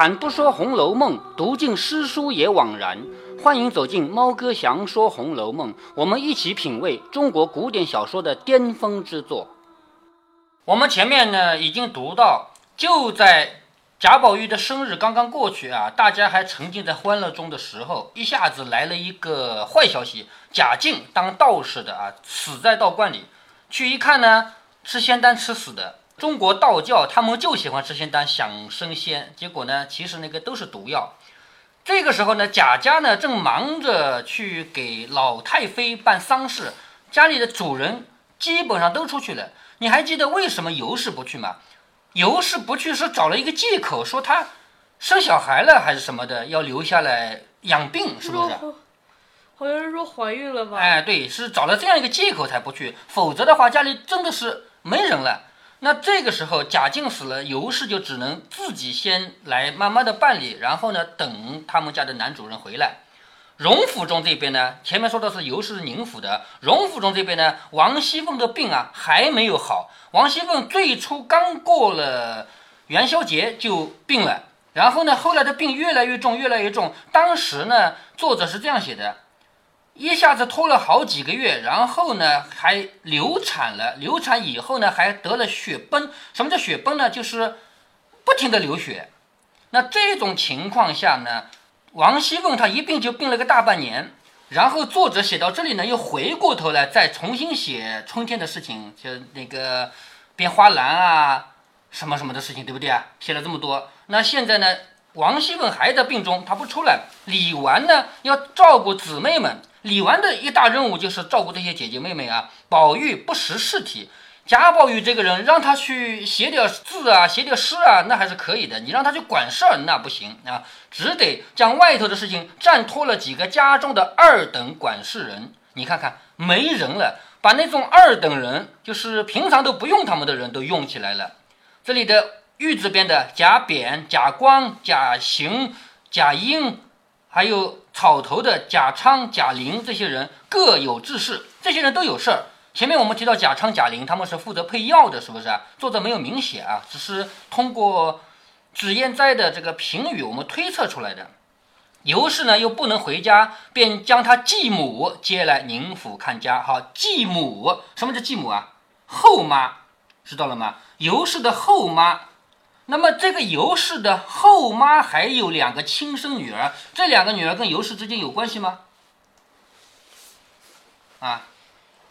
开坛不说《红楼梦》，读尽诗书也枉然。欢迎走进猫哥祥说《红楼梦》，我们一起品味中国古典小说的巅峰之作。我们前面呢已经读到，就在贾宝玉的生日刚刚过去啊，大家还沉浸在欢乐中的时候，一下子来了一个坏消息：贾静当道士的啊，死在道观里。去一看呢，吃仙丹吃死的。中国道教他们就喜欢吃仙丹想升仙，结果呢，其实那个都是毒药。这个时候呢，贾家呢正忙着去给老太妃办丧事，家里的主人基本上都出去了。你还记得为什么尤氏不去吗？尤氏不去是找了一个借口，说她生小孩了还是什么的，要留下来养病，是不是？好像是说怀孕了吧？哎，对，是找了这样一个借口才不去，否则的话家里真的是没人了。那这个时候贾静死了，尤氏就只能自己先来慢慢的办理，然后呢，等他们家的男主人回来。荣府中这边呢，前面说的是尤氏宁府的，荣府中这边呢，王熙凤的病啊还没有好。王熙凤最初刚过了元宵节就病了，然后呢，后来的病越来越重，越来越重。当时呢，作者是这样写的。一下子拖了好几个月，然后呢还流产了。流产以后呢还得了血崩。什么叫血崩呢？就是不停的流血。那这种情况下呢，王熙凤她一病就病了个大半年。然后作者写到这里呢，又回过头来再重新写春天的事情，就那个编花篮啊什么什么的事情，对不对啊？写了这么多。那现在呢，王熙凤还在病中，她不出来。李纨呢要照顾姊妹们。李纨的一大任务就是照顾这些姐姐妹妹啊。宝玉不识事体，贾宝玉这个人让他去写点字啊，写点诗啊，那还是可以的。你让他去管事儿，那不行啊，只得将外头的事情暂托了几个家中的二等管事人。你看看，没人了，把那种二等人，就是平常都不用他们的人都用起来了。这里的玉字边的贾扁、贾光、贾行、贾英，还有。草头的贾昌、贾玲这些人各有志事，这些人都有事儿。前面我们提到贾昌、贾玲，他们是负责配药的，是不是？作者没有明写啊，只是通过脂砚斋的这个评语，我们推测出来的。尤氏呢又不能回家，便将他继母接来宁府看家。好，继母，什么叫继母啊？后妈，知道了吗？尤氏的后妈。那么这个尤氏的后妈还有两个亲生女儿，这两个女儿跟尤氏之间有关系吗？啊，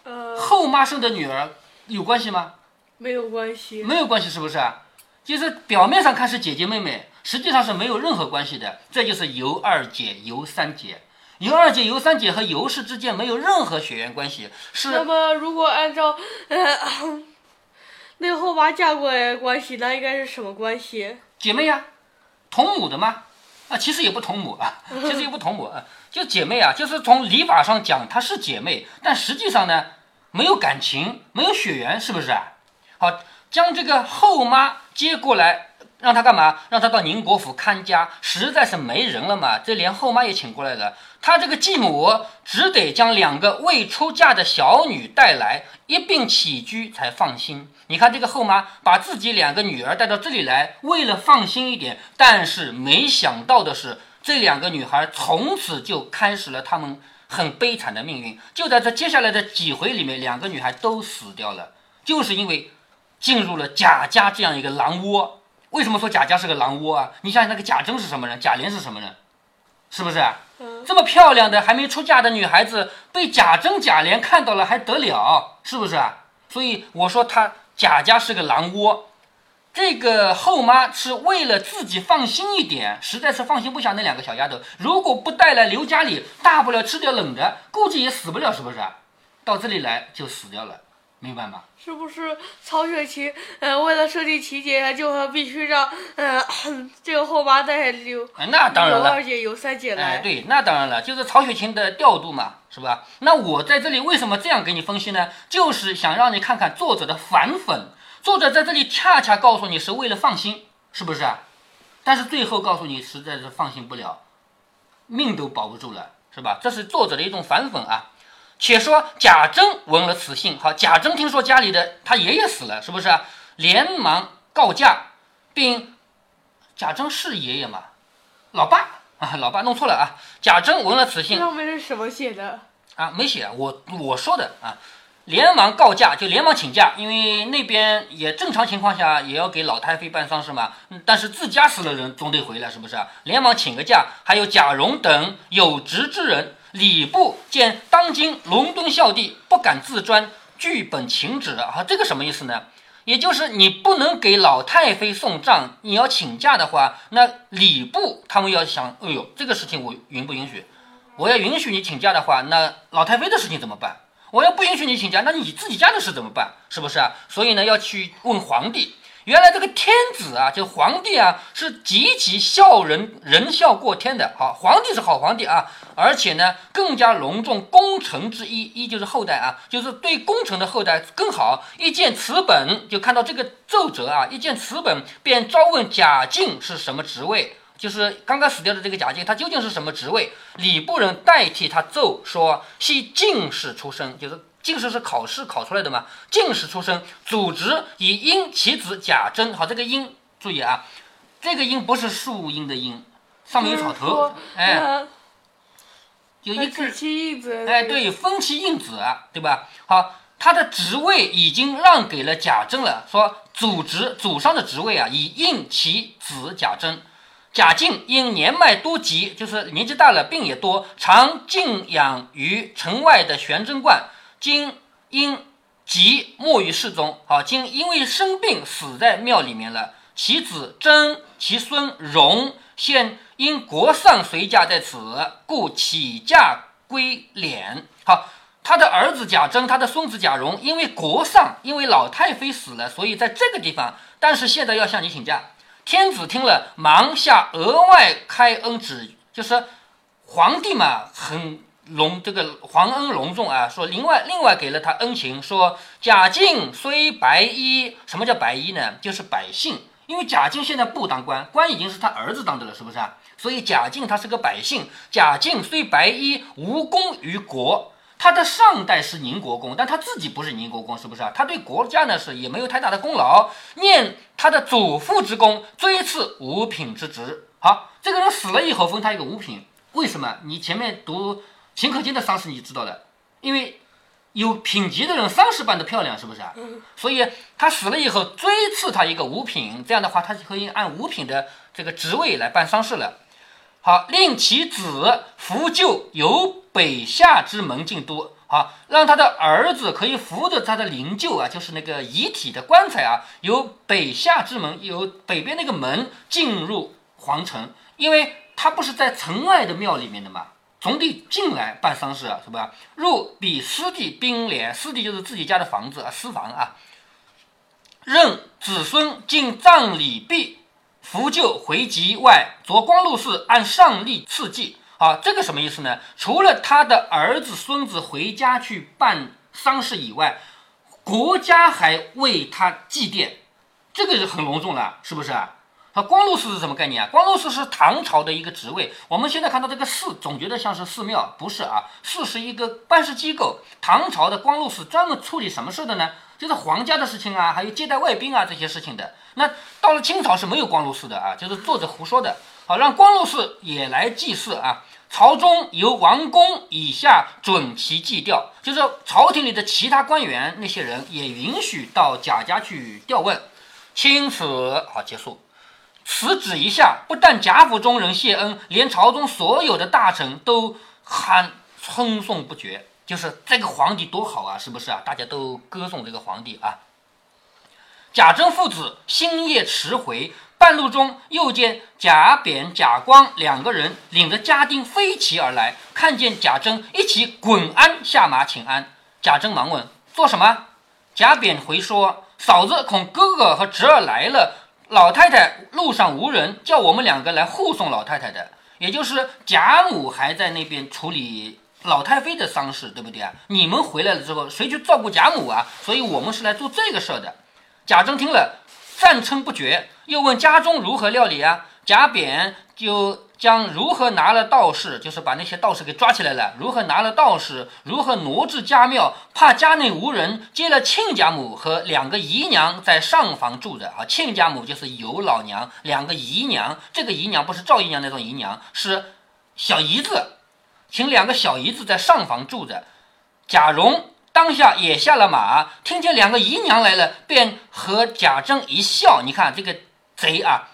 呃，后妈生的女儿有关系吗？没有关系，没有关系，是不是啊？就是表面上看是姐姐妹妹，实际上是没有任何关系的。这就是尤二姐、尤三姐，尤二姐、尤三姐和尤氏之间没有任何血缘关系。是。那么如果按照呃。那个后妈嫁过来关系，那应该是什么关系？姐妹呀，同母的吗？啊，其实也不同母啊，其实也不同母啊，就姐妹啊，就是从礼法上讲，她是姐妹，但实际上呢，没有感情，没有血缘，是不是啊？好，将这个后妈接过来。让他干嘛？让他到宁国府看家，实在是没人了嘛。这连后妈也请过来了，他这个继母只得将两个未出嫁的小女带来，一并起居才放心。你看这个后妈把自己两个女儿带到这里来，为了放心一点。但是没想到的是，这两个女孩从此就开始了他们很悲惨的命运。就在这接下来的几回里面，两个女孩都死掉了，就是因为进入了贾家这样一个狼窝。为什么说贾家是个狼窝啊？你想想那个贾珍是什么人，贾琏是什么人，是不是？这么漂亮的还没出嫁的女孩子被贾珍、贾琏看到了还得了？是不是啊？所以我说他贾家是个狼窝。这个后妈是为了自己放心一点，实在是放心不下那两个小丫头。如果不带来留家里，大不了吃点冷的，估计也死不了，是不是？到这里来就死掉了。明白吗？是不是曹雪芹，呃，为了设计情节，就必须让，呃，这个后妈带刘，那当然了，二姐、有三姐来。哎，对，那当然了，就是曹雪芹的调度嘛，是吧？那我在这里为什么这样给你分析呢？就是想让你看看作者的反讽。作者在这里恰恰告诉你是为了放心，是不是啊？但是最后告诉你实在是放心不了，命都保不住了，是吧？这是作者的一种反讽啊。且说贾珍闻了此信，好，贾珍听说家里的他爷爷死了，是不是？连忙告假，并贾珍是爷爷吗？老爸啊，老爸弄错了啊。贾珍闻了此信上面是什么写的？啊，没写，我我说的啊，连忙告假，就连忙请假，因为那边也正常情况下也要给老太妃办丧事嘛。嗯但是自家死了人总得回来，是不是啊？连忙请个假，还有贾蓉等有职之人，礼部见当今伦敦孝弟不敢自专，据本请旨啊，这个什么意思呢？也就是你不能给老太妃送葬，你要请假的话，那礼部他们要想，哎呦，这个事情我允不允许？我要允许你请假的话，那老太妃的事情怎么办？我要不允许你请假，那你自己家的事怎么办？是不是啊？所以呢，要去问皇帝。原来这个天子啊，就皇帝啊，是极其孝人，仁孝过天的。好，皇帝是好皇帝啊，而且呢，更加隆重功臣之一，一就是后代啊，就是对功臣的后代更好。一见此本，就看到这个奏折啊，一见此本，便招问贾敬是什么职位。就是刚刚死掉的这个贾敬，他究竟是什么职位？礼部人代替他奏说，系进士出身，就是进士是考试考出来的嘛，进士出身，祖侄以因其子贾珍。好，这个因注意啊，这个因不是树荫的荫，上面有草头，哎，呃，有一子字，其义子，哎，，对，封其印子啊，对吧？好，他的职位已经让给了贾珍了，说祖侄祖上的职位啊，以应其子贾珍。贾敬因年迈多疾，就是年纪大了，病也多，常静养于城外的玄真观。今因疾没于世中，好，今因为生病死在庙里面了。其子真，其孙荣，现因国丧随驾在此，故起驾归敛。好，他的儿子贾珍，他的孙子贾蓉，因为国丧，因为老太妃死了，所以在这个地方，但是现在要向你请假。天子听了，忙下额外开恩旨，就是皇帝嘛，很隆这个皇恩隆重啊，说另外另外给了他恩情，说贾敬虽白衣，什么叫白衣呢？就是百姓，因为贾敬现在不当官，官已经是他儿子当的了，是不是啊？所以贾敬他是个百姓，贾敬虽白衣，无功于国。他的上代是宁国公，但他自己不是宁国公，是不是啊？他对国家呢是也没有太大的功劳。念他的祖父之功，追赐五品之职。好，这个人死了以后封他一个五品，为什么？你前面读秦可卿的丧事你知道的，因为有品级的人丧事办得漂亮，是不是啊？所以他死了以后追赐他一个五品，这样的话他就可以按五品的这个职位来办丧事了。好，令其子扶柩由北下之门进都。好，让他的儿子可以扶着他的灵柩啊，就是那个遗体的棺材啊，由北下之门，由北边那个门进入皇城，因为他不是在城外的庙里面的嘛，总得进来办丧事啊，是吧？入比私地兵连，私地就是自己家的房子啊，私房啊。任子孙进葬礼毕，扶柩回籍外，着光禄寺按上例赐祭。啊，这个什么意思呢？除了他的儿子、孙子回家去办丧事以外，国家还为他祭奠，这个是很隆重了，是不是？啊，光禄寺是什么概念啊？光禄寺是唐朝的一个职位。我们现在看到这个寺，总觉得像是寺庙，不是啊？寺是一个办事机构。唐朝的光禄寺专门处理什么事的呢？就是皇家的事情啊，还有接待外宾啊这些事情的。那到了清朝是没有光禄寺的啊，就是作者胡说的。好，让光禄寺也来祭祀啊。朝中由王公以下准其祭吊，就是朝廷里的其他官员那些人也允许到贾家去吊问。钦此，好结束。此旨一下，不但贾府中人谢恩，连朝中所有的大臣都喊称颂不绝。就是这个皇帝多好啊，是不是啊？大家都歌颂这个皇帝啊。贾珍父子星夜迟回，半路中又见贾扁、贾光两个人领着家丁飞骑而来，看见贾珍一起滚鞍下马请安。贾珍忙问：“做什么？”贾扁回说：“嫂子恐哥哥和侄儿来了，老太太路上无人，叫我们两个来护送老太太的。也就是贾母还在那边处理老太妃的丧事，对不对啊？你们回来了之后，谁去照顾贾母啊？所以我们是来做这个事儿的。”贾珍听了，赞称不绝，又问家中如何料理啊？贾扁就将如何拿了道士，就是把那些道士给抓起来了，如何拿了道士，如何挪至家庙，怕家内无人，接了亲家母和两个姨娘在上房住着啊。亲家母就是尤老娘，两个姨娘，这个姨娘不是赵姨娘那种姨娘，是小姨子，请两个小姨子在上房住着。贾蓉当下也下了马，听见两个姨娘来了，便和贾政一笑。你看这个贼啊，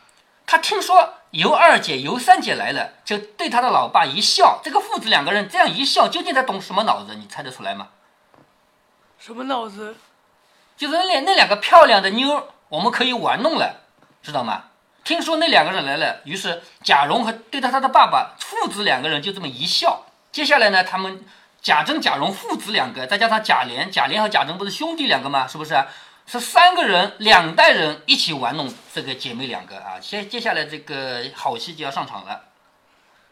他听说。尤二姐、尤三姐来了，就对他的老爸一笑。这个父子两个人这样一笑，究竟在动什么脑子？你猜得出来吗？什么脑子？就是那两那两个漂亮的妞，我们可以玩弄了，知道吗？听说那两个人来了，于是贾蓉和对他他的爸爸父子两个人就这么一笑。接下来呢，他们贾珍、贾蓉父子两个，再加上贾琏，贾琏和贾珍不是兄弟两个吗？是不是？是三个人，两代人一起玩弄这个姐妹两个啊！接接下来这个好戏就要上场了。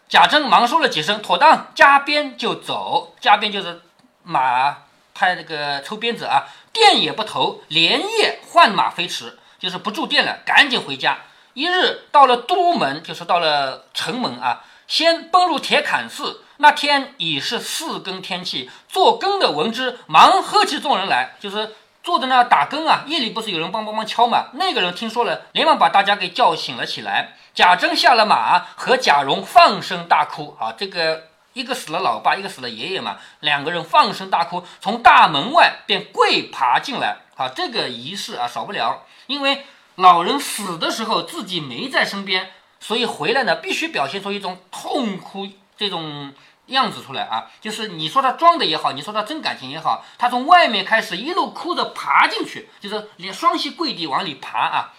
贾珍忙说了几声，妥当，加鞭就走。加鞭就是马拍那个抽鞭子啊，店也不投，连夜换马飞驰，就是不住店了，赶紧回家。一日到了都门，就是到了城门啊，先奔入铁槛寺。那天已是四更天气，做羹的闻之，忙喝起众人来，就是。坐在那打更啊，夜里不是有人帮帮忙敲嘛？那个人听说了，连忙把大家给叫醒了起来。贾珍下了马，和贾蓉放声大哭。啊，这个一个死了老爸，一个死了爷爷嘛，两个人放声大哭，从大门外便跪爬进来。啊，这个仪式啊，少不了，因为老人死的时候自己没在身边，所以回来呢，必须表现出一种痛哭这种。样子出来啊，就是你说他装的也好，你说他真感情也好，他从外面开始一路哭着爬进去，就是连双膝跪地往里爬啊，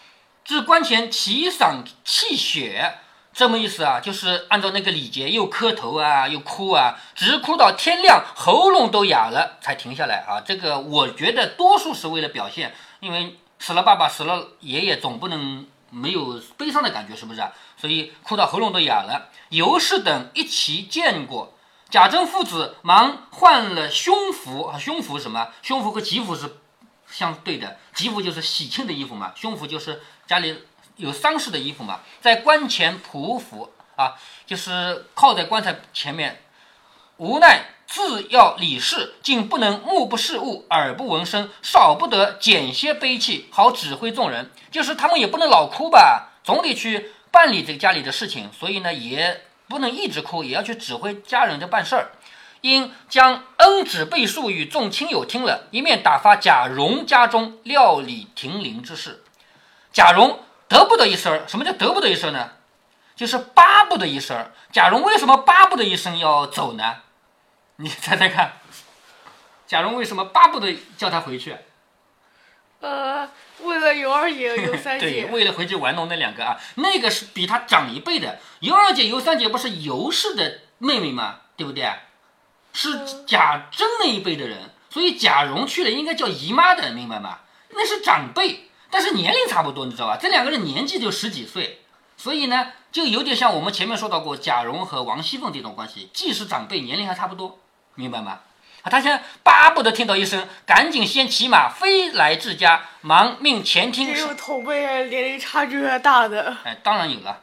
至关前齐嗓泣血，这么意思啊，就是按照那个礼节又磕头啊，又哭啊，直哭到天亮，喉咙都哑了才停下来啊。这个我觉得多数是为了表现，因为死了爸爸，死了爷爷，总不能没有悲伤的感觉，是不是啊？所以哭到喉咙都哑了。尤氏等一齐见过。贾政父子忙换了胸服啊，胸服什么？胸服和吉服是相对的，吉服就是喜庆的衣服嘛，胸服就是家里有丧事的衣服嘛。在棺前匍匐啊，就是靠在棺材前面，无奈自要理事，竟不能目不视物，耳不闻声，少不得减些悲戚，好指挥众人。就是他们也不能老哭吧，总得去办理这个家里的事情，所以呢也。不能一直哭，也要去指挥家人的办事儿。因将恩旨背述与众亲友听了，一面打发贾蓉家中料理停灵之事。贾蓉得不得一声？什么叫得不得一声呢？就是巴不得一声。贾蓉为什么巴不得一声要走呢？你猜猜看，贾蓉为什么巴不得叫他回去？呃，为了尤二姐、尤三 姐，对，为了回去玩弄那两个啊，那个是比他长一辈的。尤二姐、尤三姐不是尤氏的妹妹吗？对不对？是贾珍那一辈的人，所以贾蓉去了应该叫姨妈的，明白吗？那是长辈，但是年龄差不多，你知道吧？这两个人年纪就十几岁，所以呢，就有点像我们前面说到过贾蓉和王熙凤这种关系，既是长辈，年龄还差不多，明白吗？啊，他现在巴不得听到一声，赶紧先骑马飞来自家，忙命前厅。只有同辈年龄差距越大的。哎，当然有了。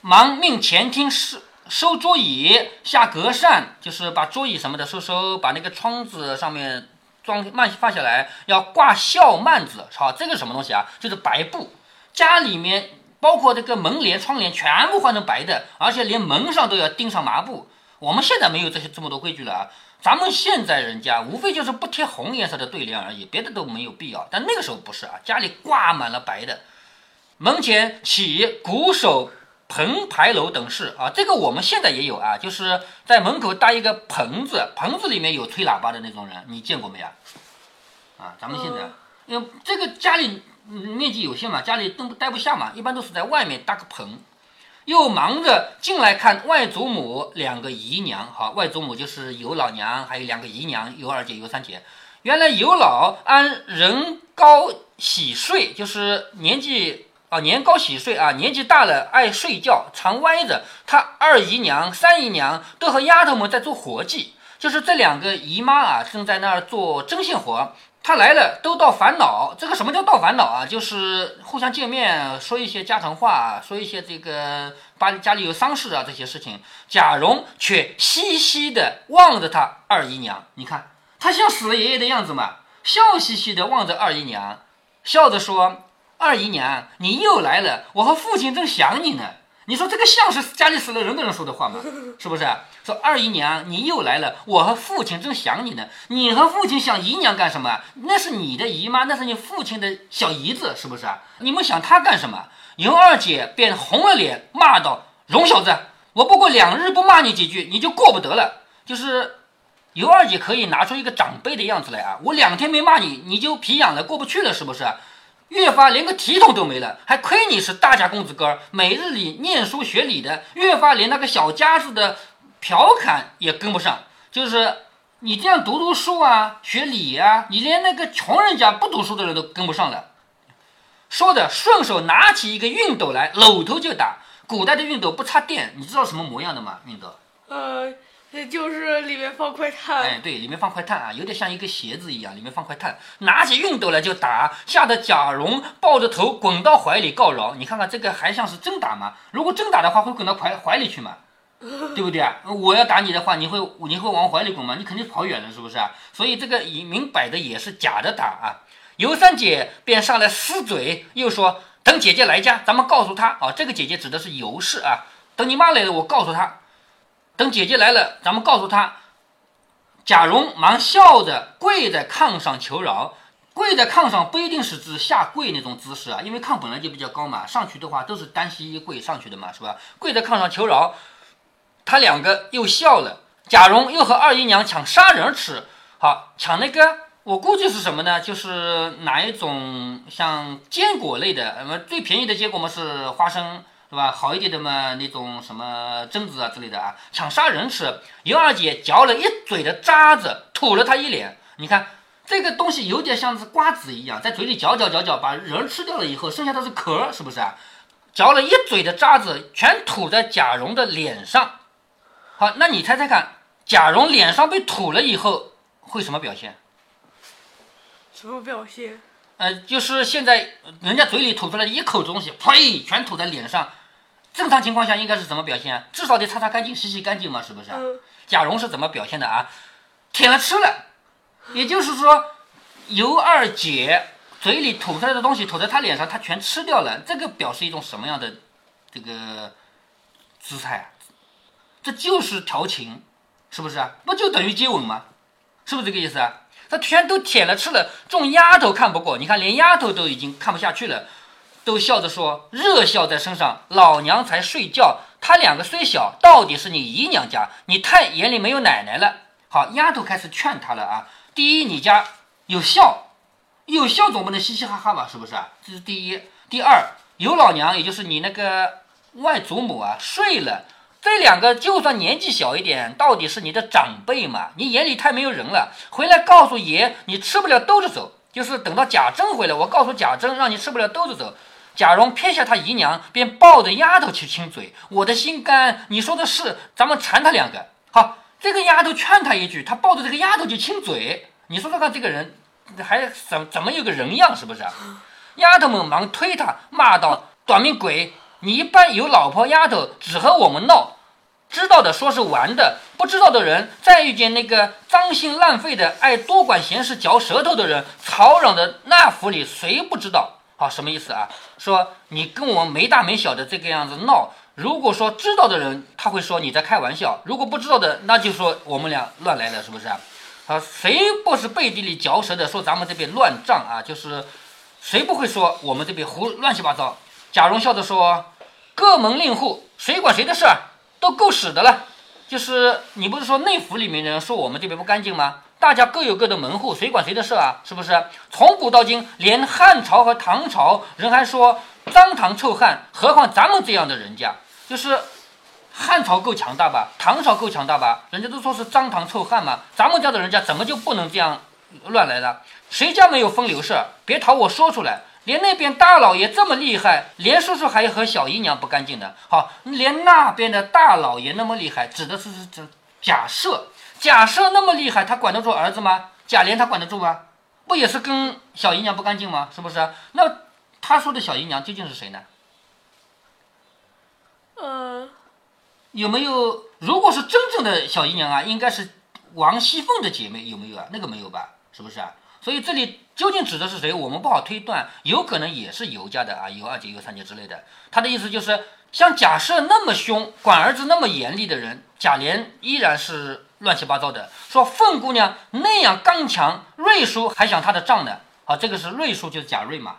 忙命前厅收收桌椅、下隔扇，就是把桌椅什么的收收，把那个窗子上面装幔放下来，要挂孝幔子。好，这个什么东西啊？就是白布。家里面包括这个门帘、窗帘全部换成白的，而且连门上都要钉上麻布。我们现在没有这些这么多规矩了啊。咱们现在人家无非就是不贴红颜色的对联而已，别的都没有必要。但那个时候不是啊，家里挂满了白的，门前起鼓手、棚牌楼等事啊。这个我们现在也有啊，就是在门口搭一个棚子，棚子里面有吹喇叭的那种人，你见过没啊？啊，咱们现在因为这个家里面积有限嘛，家里都待不下嘛，一般都是在外面搭个棚。又忙着进来看外祖母两个姨娘，好，外祖母就是尤老娘，还有两个姨娘，尤二姐、尤三姐。原来尤老安人高喜睡，就是年纪啊年高喜睡啊，年纪大了爱睡觉，常歪着。他二姨娘、三姨娘都和丫头们在做活计，就是这两个姨妈啊，正在那儿做针线活。他来了都道烦恼，这个什么叫道烦恼啊？就是互相见面说一些家常话，说一些这个把家里有丧事啊这些事情。贾蓉却嘻嘻的望着他二姨娘，你看他像死了爷爷的样子嘛，笑嘻嘻的望着二姨娘，笑着说：“二姨娘，你又来了，我和父亲正想你呢。”你说这个像是家里死了人的人说的话吗？是不是？说二姨娘你又来了，我和父亲正想你呢。你和父亲想姨娘干什么？那是你的姨妈，那是你父亲的小姨子，是不是啊？你们想她干什么？尤二姐便红了脸，骂道：“荣小子，我不过两日不骂你几句，你就过不得了。就是尤二姐可以拿出一个长辈的样子来啊，我两天没骂你，你就皮痒了，过不去了，是不是？”越发连个体统都没了，还亏你是大家公子哥，每日里念书学礼的，越发连那个小家子的调侃也跟不上。就是你这样读读书啊，学礼啊，你连那个穷人家不读书的人都跟不上了。说着，顺手拿起一个熨斗来，搂头就打。古代的熨斗不插电，你知道什么模样的吗？熨斗？呃。就是里面放块炭，哎，对，里面放块炭啊，有点像一个鞋子一样，里面放块炭，拿起熨斗来就打，吓得贾蓉抱着头滚到怀里告饶。你看看这个还像是真打吗？如果真打的话，会滚到怀怀里去吗？对不对啊？我要打你的话，你会你会往怀里滚吗？你肯定跑远了，是不是啊？所以这个明摆的也是假的打啊。尤三姐便上来撕嘴，又说等姐姐来家，咱们告诉她啊，这个姐姐指的是尤氏啊。等你妈来了，我告诉她。等姐姐来了，咱们告诉她。贾蓉忙笑着跪在炕上求饶。跪在炕上不一定是指下跪那种姿势啊，因为炕本来就比较高嘛，上去的话都是单膝跪上去的嘛，是吧？跪在炕上求饶，他两个又笑了。贾蓉又和二姨娘抢砂仁吃，好抢那个，我估计是什么呢？就是哪一种像坚果类的，那么最便宜的坚果嘛是花生。是吧？好一点的嘛，那种什么榛子啊之类的啊，抢砂仁吃。尤二姐嚼了一嘴的渣子，吐了他一脸。你看这个东西有点像是瓜子一样，在嘴里嚼嚼嚼嚼，把仁吃掉了以后，剩下的是壳，是不是啊？嚼了一嘴的渣子，全吐在贾蓉的脸上。好，那你猜猜看，贾蓉脸上被吐了以后会什么表现？什么表现？呃，就是现在人家嘴里吐出来一口东西，呸，全吐在脸上。正常情况下应该是怎么表现？至少得擦擦干净、洗洗干净嘛，是不是？贾蓉是怎么表现的啊？舔了吃了，也就是说，尤二姐嘴里吐出来的东西吐在她脸上，她全吃掉了。这个表示一种什么样的这个姿态？这就是调情，是不是啊？不就等于接吻吗？是不是这个意思啊？他全都舔了吃了，众丫头看不过，你看连丫头都已经看不下去了。都笑着说，热笑在身上。老娘才睡觉，他两个虽小，到底是你姨娘家，你太眼里没有奶奶了。好，丫头开始劝他了啊。第一，你家有孝，有孝总不能嘻嘻哈哈吧？是不是啊？这是第一。第二，有老娘，也就是你那个外祖母啊，睡了。这两个就算年纪小一点，到底是你的长辈嘛？你眼里太没有人了。回来告诉爷，你吃不了兜着走。就是等到贾珍回来，我告诉贾珍，让你吃不了兜着走。贾蓉撇下他姨娘，便抱着丫头去亲嘴。我的心肝，你说的是，咱们缠他两个。好，这个丫头劝他一句，他抱着这个丫头就亲嘴。你说说看，这个人还怎怎么有个人样？是不是？丫头们忙推他，骂道：“短命鬼！你一般有老婆丫头，只和我们闹。知道的说是玩的，不知道的人再遇见那个脏心烂肺的、爱多管闲事、嚼舌头的人，吵嚷的那府里谁不知道？”好，什么意思啊？说你跟我没大没小的这个样子闹，如果说知道的人，他会说你在开玩笑；如果不知道的，那就说我们俩乱来的，是不是啊？啊，谁不是背地里嚼舌的说咱们这边乱账啊？就是谁不会说我们这边胡乱七八糟？贾蓉笑着说：“各门令户，谁管谁的事儿，都够使的了。就是你不是说内府里面的人说我们这边不干净吗？”大家各有各的门户，谁管谁的事啊？是不是？从古到今，连汉朝和唐朝人还说脏唐臭汉，何况咱们这样的人家？就是汉朝够强大吧？唐朝够强大吧？人家都说是脏唐臭汉嘛，咱们家的人家怎么就不能这样乱来了？谁家没有风流事？别讨我说出来。连那边大老爷这么厉害，连叔叔还和小姨娘不干净的。好，连那边的大老爷那么厉害，指的是是这假设。假设那么厉害，他管得住儿子吗？贾琏他管得住吗？不也是跟小姨娘不干净吗？是不是？那他说的小姨娘究竟是谁呢？呃，有没有？如果是真正的小姨娘啊，应该是王熙凤的姐妹，有没有啊？那个没有吧？是不是啊？所以这里究竟指的是谁，我们不好推断，有可能也是尤家的啊，尤二姐、尤三姐之类的。他的意思就是，像贾赦那么凶，管儿子那么严厉的人，贾琏依然是乱七八糟的。说凤姑娘那样刚强，瑞叔还想她的账呢。好，这个是瑞叔，就是贾瑞嘛。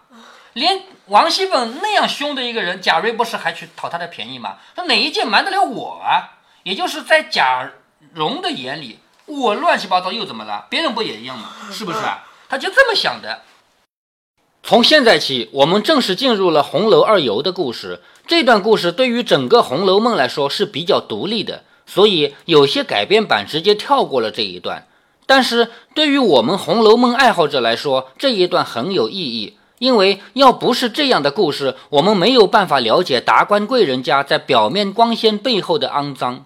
连王熙凤那样凶的一个人，贾瑞不是还去讨他的便宜吗？说哪一件瞒得了我啊？也就是在贾蓉的眼里，我乱七八糟又怎么了？别人不也一样吗？是不是啊？他就这么想的。从现在起，我们正式进入了红楼二游的故事。这段故事对于整个《红楼梦》来说是比较独立的，所以有些改编版直接跳过了这一段。但是对于我们《红楼梦》爱好者来说，这一段很有意义。因为要不是这样的故事，我们没有办法了解达官贵人家在表面光鲜背后的肮脏。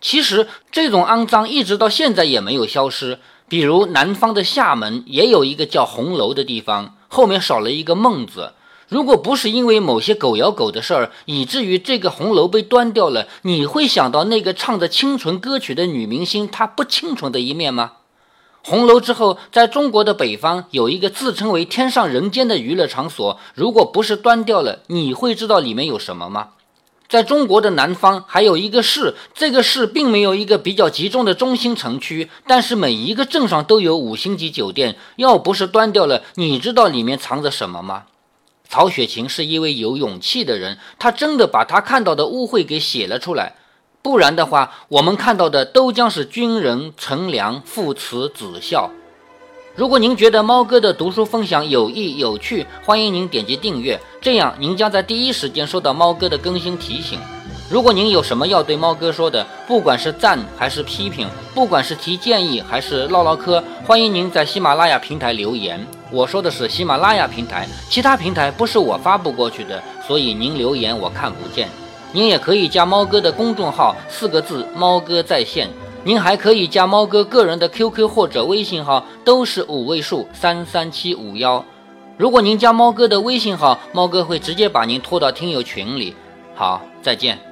其实这种肮脏一直到现在也没有消失。比如南方的厦门也有一个叫红楼的地方，后面少了一个梦字。如果不是因为某些狗咬狗的事儿，以至于这个红楼被端掉了，你会想到那个唱着清纯歌曲的女明星她不清纯的一面吗？红楼之后，在中国的北方有一个自称为“天上人间”的娱乐场所。如果不是端掉了，你会知道里面有什么吗？在中国的南方还有一个市，这个市并没有一个比较集中的中心城区，但是每一个镇上都有五星级酒店。要不是端掉了，你知道里面藏着什么吗？曹雪芹是一位有勇气的人，他真的把他看到的污秽给写了出来。不然的话，我们看到的都将是军人乘凉、父慈子孝。如果您觉得猫哥的读书分享有益有趣，欢迎您点击订阅，这样您将在第一时间收到猫哥的更新提醒。如果您有什么要对猫哥说的，不管是赞还是批评，不管是提建议还是唠唠嗑，欢迎您在喜马拉雅平台留言。我说的是喜马拉雅平台，其他平台不是我发布过去的，所以您留言我看不见。您也可以加猫哥的公众号，四个字“猫哥在线”。您还可以加猫哥个人的 QQ 或者微信号，都是五位数三三七五幺。如果您加猫哥的微信号，猫哥会直接把您拖到听友群里。好，再见。